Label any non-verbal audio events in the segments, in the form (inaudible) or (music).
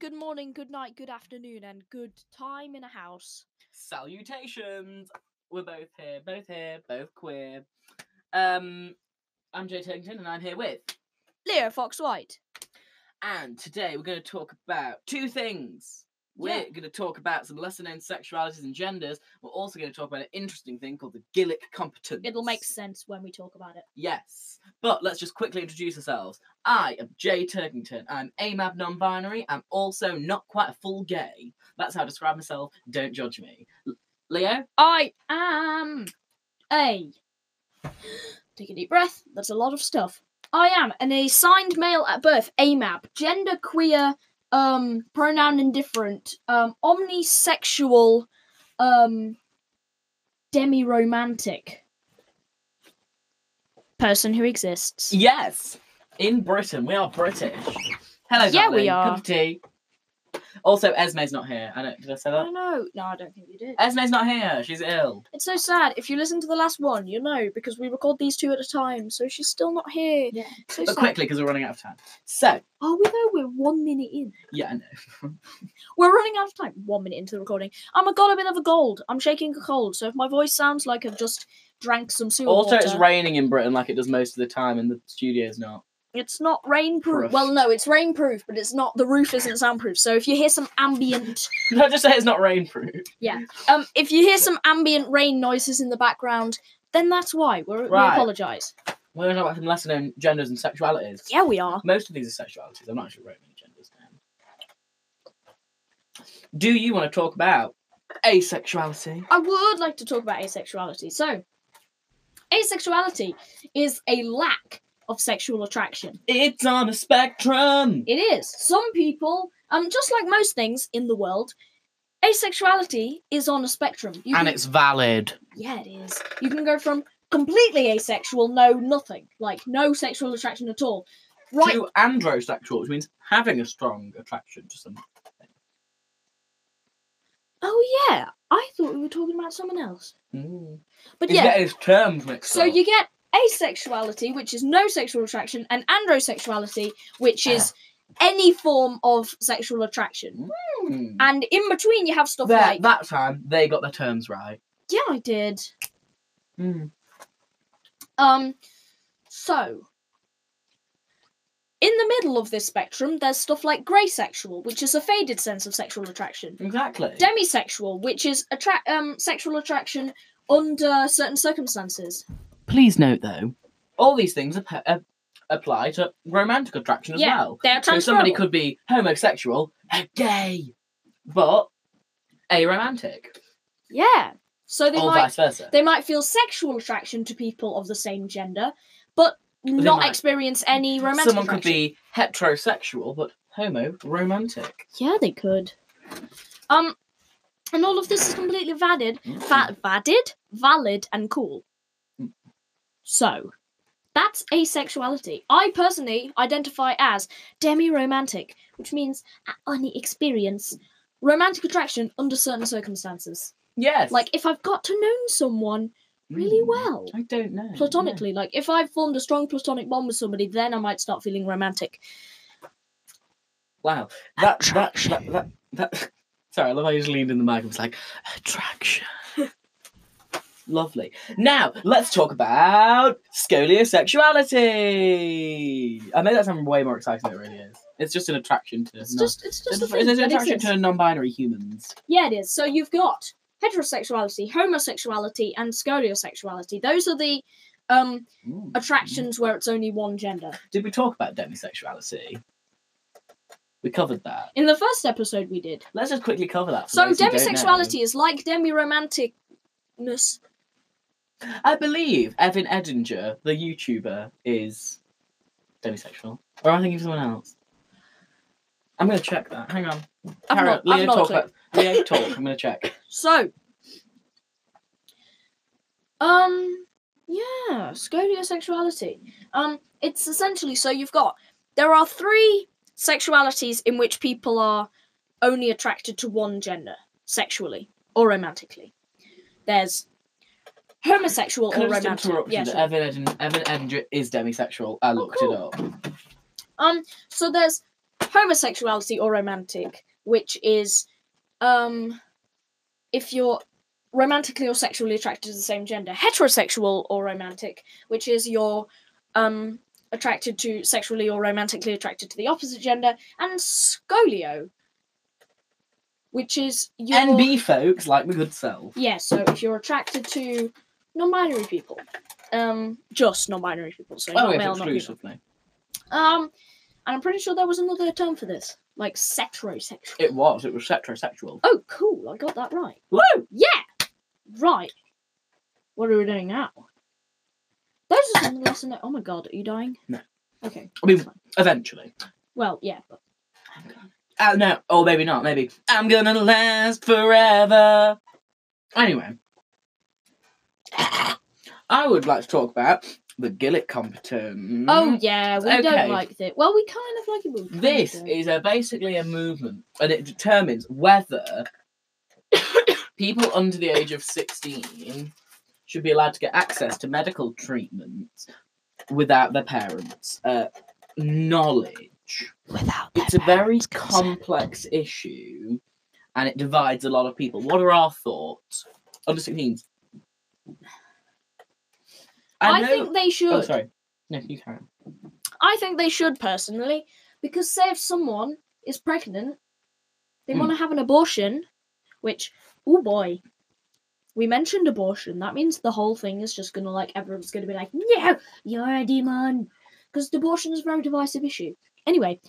Good morning, good night, good afternoon, and good time in a house. Salutations. We're both here, both here, both queer. Um, I'm Jay Turkington, and I'm here with. Leo Fox White. And today we're going to talk about two things. We're Yeah. going to talk about some lesser known sexualities and genders. We're also going to talk about an interesting thing called the Gillick competence. It'll make sense when we talk about it. Yes. But let's just quickly introduce ourselves. I am Jay Turkington. I'm AMAB non binary. I'm also not quite a full gay. That's how I describe myself. Don't judge me. Leo? I am a. Take a deep breath. That's a lot of stuff. I am an assigned male at birth, AMAB, gender queer, um, pronoun indifferent, um, omnisexual, um, demi romantic person who exists. Yes. In Britain. We are British. Hello, Yeah, we are. Cup of tea. Also, Esme's not here. I don't, did I say I that? don't know. No, I don't think you did. Esme's not here. She's ill. It's so sad. If you listen to the last one, you know because we record these two at a time, so she's still not here. Yeah. So But sad. quickly, because we're running out of time. So, Are we though? We're one minute in. yeah, I know. (laughs) We're running out of time. One minute into the recording. I'm a got a bit of a cold. I'm shaking a cold, so if my voice sounds like I've just drank some sewer Also, water, it's raining in Britain like it does most of the time, and the studio's not. It's not rainproof. Proof. Well, no, it's rainproof, but it's not. The roof isn't soundproof. So if you hear some ambient, (laughs) No, just say it's not rainproof. Yeah. Um, if you hear some ambient rain noises in the background, then that's why. We're, we apologise. We're going to talk about some lesser known genders and sexualities. Yeah, we are. Most of these are sexualities. I'm not actually wrote many genders down. Do you want to talk about asexuality? I would like to talk about asexuality. So, asexuality is a lack of sexual attraction. It's on a spectrum. It is. Some people, um, just like most things in the world, asexuality is on a spectrum. You And can- it's valid. yeah, it is. You can go from completely asexual, no nothing, like no sexual attraction at all, right? To androsexual, which means having a strong attraction to something. Oh yeah, I thought we were talking about someone else. Mm. But He's yeah, getting his terms mixed so up. you get asexuality, which is no sexual attraction, and androsexuality, which is any form of sexual attraction. Mm. And in between, you have stuff There, like that time, they got the terms right. yeah, I did. Mm. Um, so in the middle of this spectrum, there's stuff like grey sexual, which is a faded sense of sexual attraction. Exactly. Demisexual, which is attract um sexual attraction under certain circumstances. Please note, though, all these things ap- uh, apply to romantic attraction as yeah, well. they're So somebody could be homosexual, a gay, but aromantic, Yeah. So they or might vice versa. they might feel sexual attraction to people of the same gender, but they not might- experience any romantic Someone could be heterosexual, but homo romantic. Yeah, they could. Um, and all of this is completely valid, Mm. va- valid, valid, and cool. So, that's asexuality. I personally identify as demi-romantic, which means I only experience romantic attraction under certain circumstances. Yes. Like if I've got to know someone really Mm, well, I don't know. platonically. Like if I've formed a strong platonic bond with somebody, then I might start feeling romantic. Wow. That that, that that that (laughs) Sorry, I love how you just leaned in the mic and was like, attraction. (laughs) Lovely. Now, let's talk about skoliosexuality. I made that sound way more exciting than it really is. It's just an attraction to It's non- just it's just it's, it's an attraction exists. to non-binary humans. Yeah, it is. So you've got heterosexuality, homosexuality, and skoliosexuality. Those are the um Ooh. attractions where it's only one gender. Did we talk about demisexuality? We covered that. In the first episode, we did. Let's just quickly cover that. So those who don't know. demisexuality is like demi-romanticness. I believe Evan Edinger, the YouTuber, is demisexual. Or am I thinking of someone else? I'm gonna check that. Hang on. I'm not- on. I'm Leo not talk about (laughs) Leo talk. I'm gonna check. So, um, yeah, skoliosexuality. Um, it's essentially so you've got there are three sexualities in which people are only attracted to one gender sexually or romantically. There's homosexual Can or I just romantic. interrupt Yeah, you? that sure. Evan, Eden, Evan Edinger is demisexual. I looked cool. it up. Um, so there's homosexuality or romantic, which is um if you're romantically or sexually attracted to the same gender. Heterosexual or romantic, which is you're um attracted to sexually or romantically attracted to the opposite gender, and skolio, which is your NB folks like my good self. yeah. So if you're attracted to non-binary people, um, just non-binary people, so Oh, not male, not female. Um, and I'm pretty sure there was another term for this, like ceterosexual. It was. It was ceterosexual. Oh, cool! I got that right. Woo! Yeah, right. What are we doing now? Those are some lesson. Oh my god, are you dying? No. Okay. I mean- Eventually. Well, yeah, but Uh, no, or maybe not. Maybe I'm gonna last forever. Anyway, I would like to talk about the Gillick competence. oh yeah, we okay. don't like it. Well, we kind of like it. But This is a, basically a movement, and it determines whether (coughs) people under the age of 16 should be allowed to get access to medical treatment without their parents' uh, knowledge. without. It's a very complex issue, and it divides a lot of people. What are our thoughts? Under 16s. I, know- think they should. Oh, sorry. No, you on. I think they should personally, because say if someone is pregnant, they Hmm. want to have an abortion, which, oh boy, we mentioned abortion. That means the whole thing is just gonna like everyone's gonna be like, no, you're a demon, because abortion is a very divisive issue. Anyway,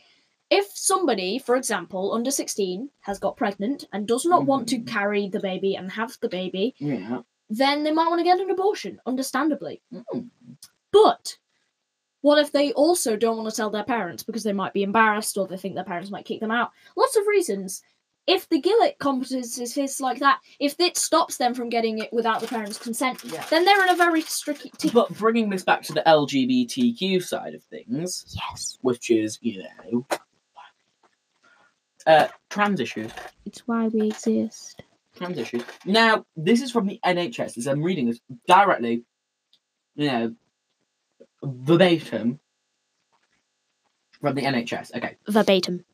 if somebody, for example, under sixteen, has got pregnant and does not want to Mhm. carry the baby and have the baby, Yeah. Then they might want to get an abortion, understandably. Mm. But what if they also don't want to tell their parents because they might be embarrassed or they think their parents might kick them out? Lots of reasons. If the Gillick competence is is like that, if it stops them from getting it without the parents' consent, Yeah. then they're in a very tricky. T- But bringing this back to the LGBTQ side of things, yes, which is, you know, uh, trans issues. it's why we exist. Issues. Now, this is from the NHS. As I'm reading this directly, you know, verbatim from the NHS. Okay. Verbatim.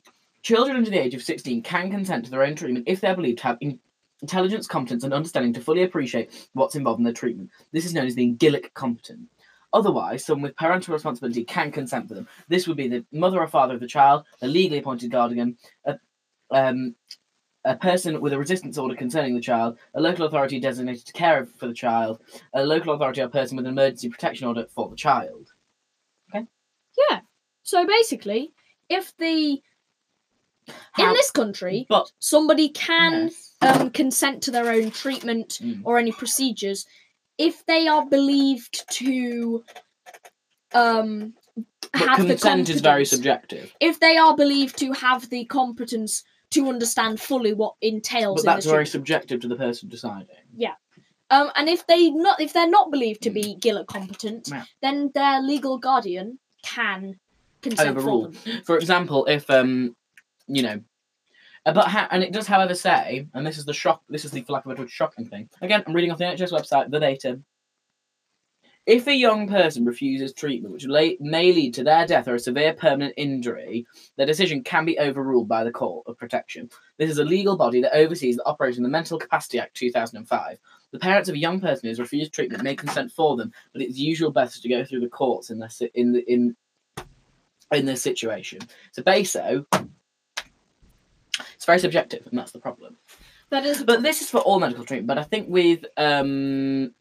Children under the age of 16 can consent to their own treatment if they're believed to have in- intelligence, competence, and understanding to fully appreciate what's involved in their treatment. This is known as being Gillick competent. Otherwise, someone with parental responsibility can consent for them. This would be the mother or father of the child, a legally appointed guardian, a, um, a person with a residence order concerning the child, a local authority designated to care for the child, a local authority or person with an emergency protection order for the child. Okay? Yeah. So basically, if the in this country but somebody can um, consent to their own treatment Mm. or any procedures if they are believed to um But have the consent is very subjective. if they are believed to have the competence to understand fully what entails But that's the very subjective to the person deciding. Yeah. Um and if they not if they're not believed to be Gillick competent Yeah. then their legal guardian can consent Overrule. for them For example, if um, you know, uh, but ha- and it does, however, say, and this is the shock. This is the for lack of a word, shocking thing. Again, I'm reading off the NHS website verbatim. If a young person refuses treatment, which may lead to their death or a severe permanent injury, their decision can be overruled by the Court of Protection. This is a legal body that oversees the operation of the Mental Capacity Act 2005. The parents of a young person who has refused treatment may consent for them, but it's usual best to go through the courts in their si- in the in in this situation. So BASO, it's very subjective, and that's the problem. that is But this is for all medical treatment. But I think with um,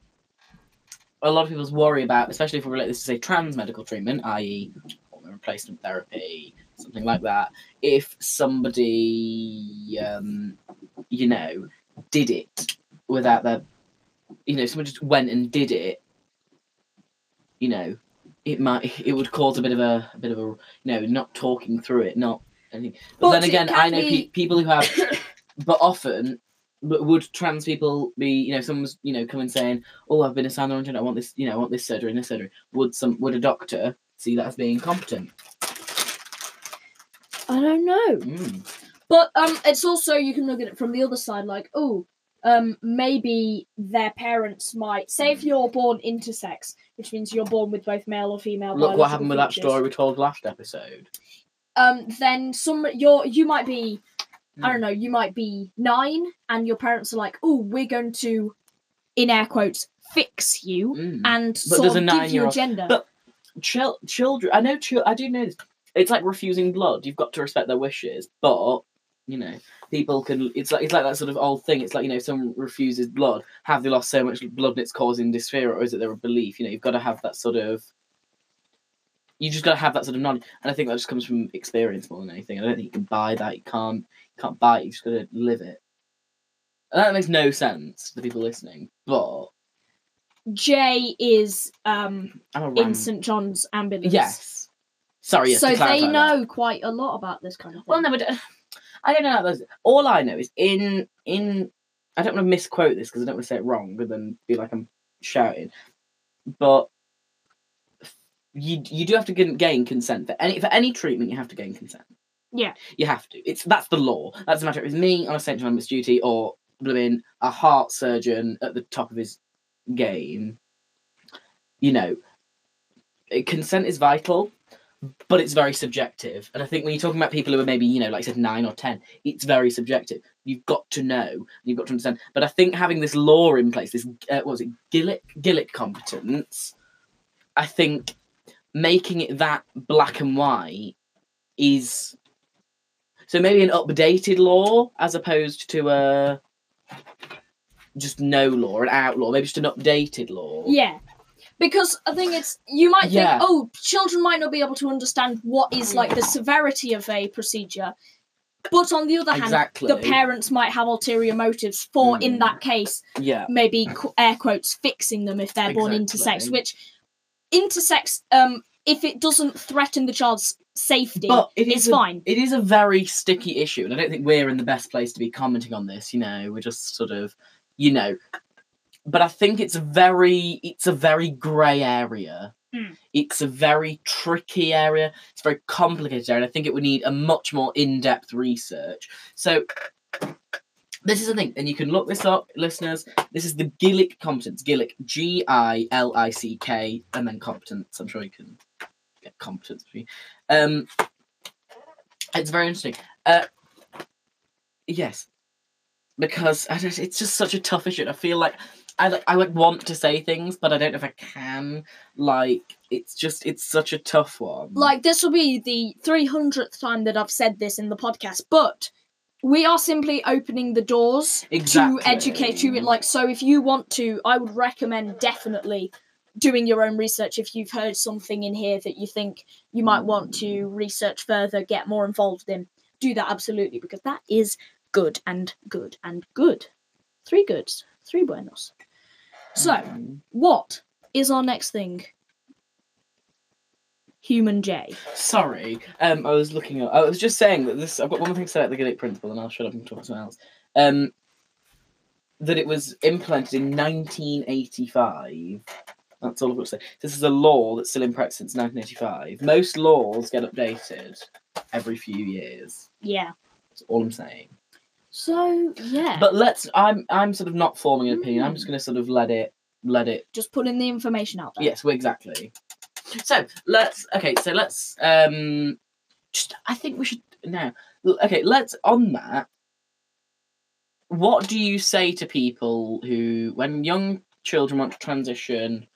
a lot of people's worry about, especially if we relate this to say trans medical treatment, i.e., hormone replacement therapy, something like that. If somebody, um, you know, did it without their, you know, someone just went and did it, you know, it might it would cause a bit of a, a bit of a you know not talking through it, not anything. But, But then again, I know be- pe- people who have (coughs) but often but would trans people be you know someone's you know coming saying oh i've been assigned the wrong gender i want this you know i want this surgery and this surgery would some would a doctor see that as being competent I don't know mm. But um, it's also you can look at it from the other side, like oh, um, maybe their parents might say if you're born intersex, which means you're born with both male or female. look what happened with that story we told last episode um, then some you're you might be I Hmm. don't know, you might be nine, and your parents are like, "Oh, we're going to, in air quotes, fix you Mm. and But sort of give you a gender." but- Chil- children, I know. Chil- I do know this. It's like refusing blood. You've got to respect their wishes, but you know, people can. It's like it's like that sort of old thing. It's like you know, if someone refuses blood, have they lost so much blood and it's causing dysphoria, or is it their belief? You know, you've got to have that sort of. You just got to have that sort of knowledge, and I think that just comes from experience more than anything. I don't think you can buy that. You can't. You can't buy it. You just got to live it. And that makes no sense to the people listening, but Jay is um I'm in St John's ambulance. Yes. Sorry. Yes, so to they clarify that. know quite a lot about this kind of thing. Well, no, but uh, I don't know. How those, all I know is in in. I don't want to misquote this because I don't want to say it wrong, and then be like I'm shouting. But you you do have to gain, gain consent for any for any treatment. You have to gain consent. Yeah. you have to. It's that's the law. That's the matter. It's me on a St John's duty or blooming a heart surgeon at the top of his game. You know, eh, consent is vital but it's very subjective. And I think when you're talking about people who are maybe, you know, like I said, nine or ten, it's very subjective. You've got to know, you've got to understand. But I think having this law in place, this uh, what was it, Gillick Gillick competence, I think making it that black and white is so maybe an updated law as opposed to a just no law, an outlaw, maybe just an updated law. Yeah. Because I think it's you might Yeah. think, oh, children might not be able to understand what is like the severity of a procedure. But on the other hand, exactly. the parents might have ulterior motives for, in Mm. that case, Yeah. maybe air quotes fixing them if they're born intersex, Exactly. which intersex, um, if it doesn't threaten the child's safety, But it's is a- fine. it is a very sticky issue, and I don't think we're in the best place to be commenting on this. You know, we're just sort of, you know, but I think it's a very, it's a very grey area. Mm. It's a very tricky area. It's a very complicated area. And I think it would need a much more in-depth research. So. This is the thing, and you can look this up, listeners. This is the Gillick competence. Gillick, G I L I C K, and then competence. I'm sure you can competence. Um, it's very interesting. Uh, yes, because it's just such a tough issue. I feel like I like I would want to say things, but I don't know if I can. Like it's just it's such a tough one. Like this will be the 300th time that I've said this in the podcast, but we are simply opening the doors Exactly. to educate you. Like, so if you want to, I would recommend definitely doing your own research. If you've heard something in here that you think you might want to research further, get more involved in, do that absolutely because that is good and good and good. Three goods, three buenos. So, Um, what is our next thing? Human J. sorry, um, I was looking at. I was just saying that this. I've got one more thing to say about the Gillick principle, and I'll shut up and talk to someone else. Um, that it was implemented in 1985. That's all I've got to say. This is a law that's still in practice since 1985. Most laws get updated every few years. Yeah. That's all I'm saying. So yeah, But let's. I'm. I'm sort of not forming an opinion. I'm Mm. just going to sort of let it. Let it. just putting the information out there. Yes. Well, exactly. So let's. Okay. So let's. Um. Just. I think we should now. Okay. Let's on that. What do you say to people who, when young children want to transition,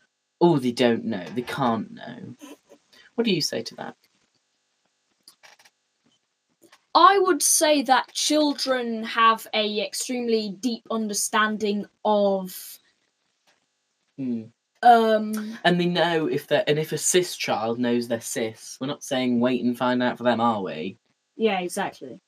oh, they don't know, they can't know? What do you say to that? I would say that children have a extremely deep understanding of Hmm. um And they know if they're, and if a cis child knows they're cis, we're not saying wait and find out for them, are we? yeah, exactly.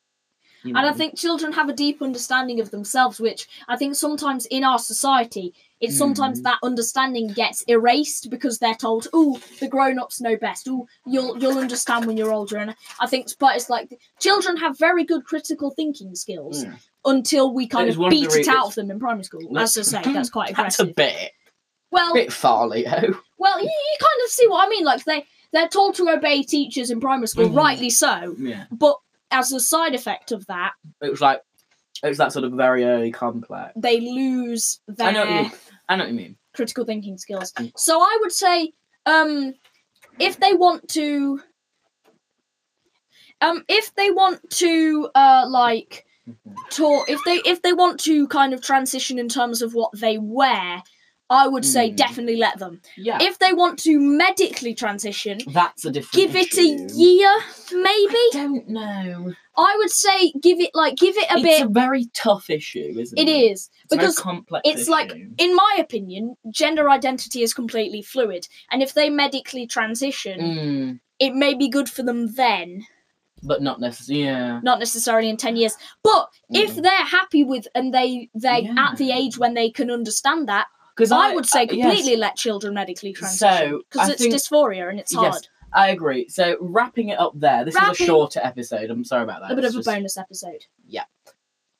You And I think children have a deep understanding of themselves, which I think sometimes in our society, it's sometimes Mm. that understanding gets erased because they're told, "Oh, the grown-ups know best. Oh, you'll you'll understand when you're older." And I think, but it's like children have very good critical thinking skills Mm. until we kind is of one of beat it out of them in primary school. As I say, (laughs) that's quite That's a bit, well, bit far, Leo. well, you, you kind of see what I mean. Like they they're told to obey teachers in primary school, Mhm. rightly so. Yeah. But as a side effect of that, It was like, it was that sort of very early complex. they lose their I know what you mean. I know what you mean. critical thinking skills. Mm. So I would say, um, if they want to, um, if they want to, uh, like Mhm. talk, if they if they want to kind of transition in terms of what they wear, I would say Mm. definitely let them. Yeah, If they want to medically transition, that's a different. give it a issue. year, maybe. I don't know. I would say give it like give it a it's bit. It's a very tough issue, isn't It it? is It's because complex. it's like in my opinion, gender identity is completely fluid, and if they medically transition, Mm, it may be good for them then, but not necessarily. Yeah. not necessarily in ten years. But if Mm. they're happy with and they they Yeah. at the age when they can understand that, Because I, would say uh, yes, completely let children medically transition So, because I it's think- dysphoria and it's Yes, hard. I agree. So wrapping it up there. This is Wrapping- a shorter episode. I'm sorry about that. a bit It's of a just- bonus episode. Yeah.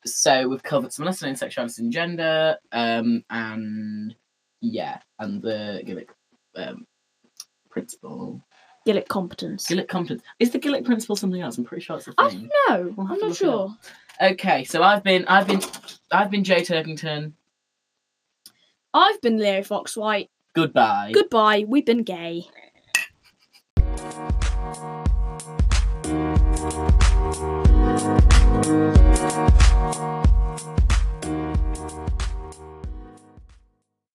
So we've covered some listening, sexuality, and gender, um, and yeah, and the Gillick um, principle. Gillick competence. Gillick competence. Is the Gillick principle something else? I'm pretty sure it's a I thing. don't know. We'll have I'm to not look it up. sure. Okay, so I've been, I've been, I've been Jay Turkington. I've been Leo Fox White. Goodbye. Goodbye. We've been gay. Bye.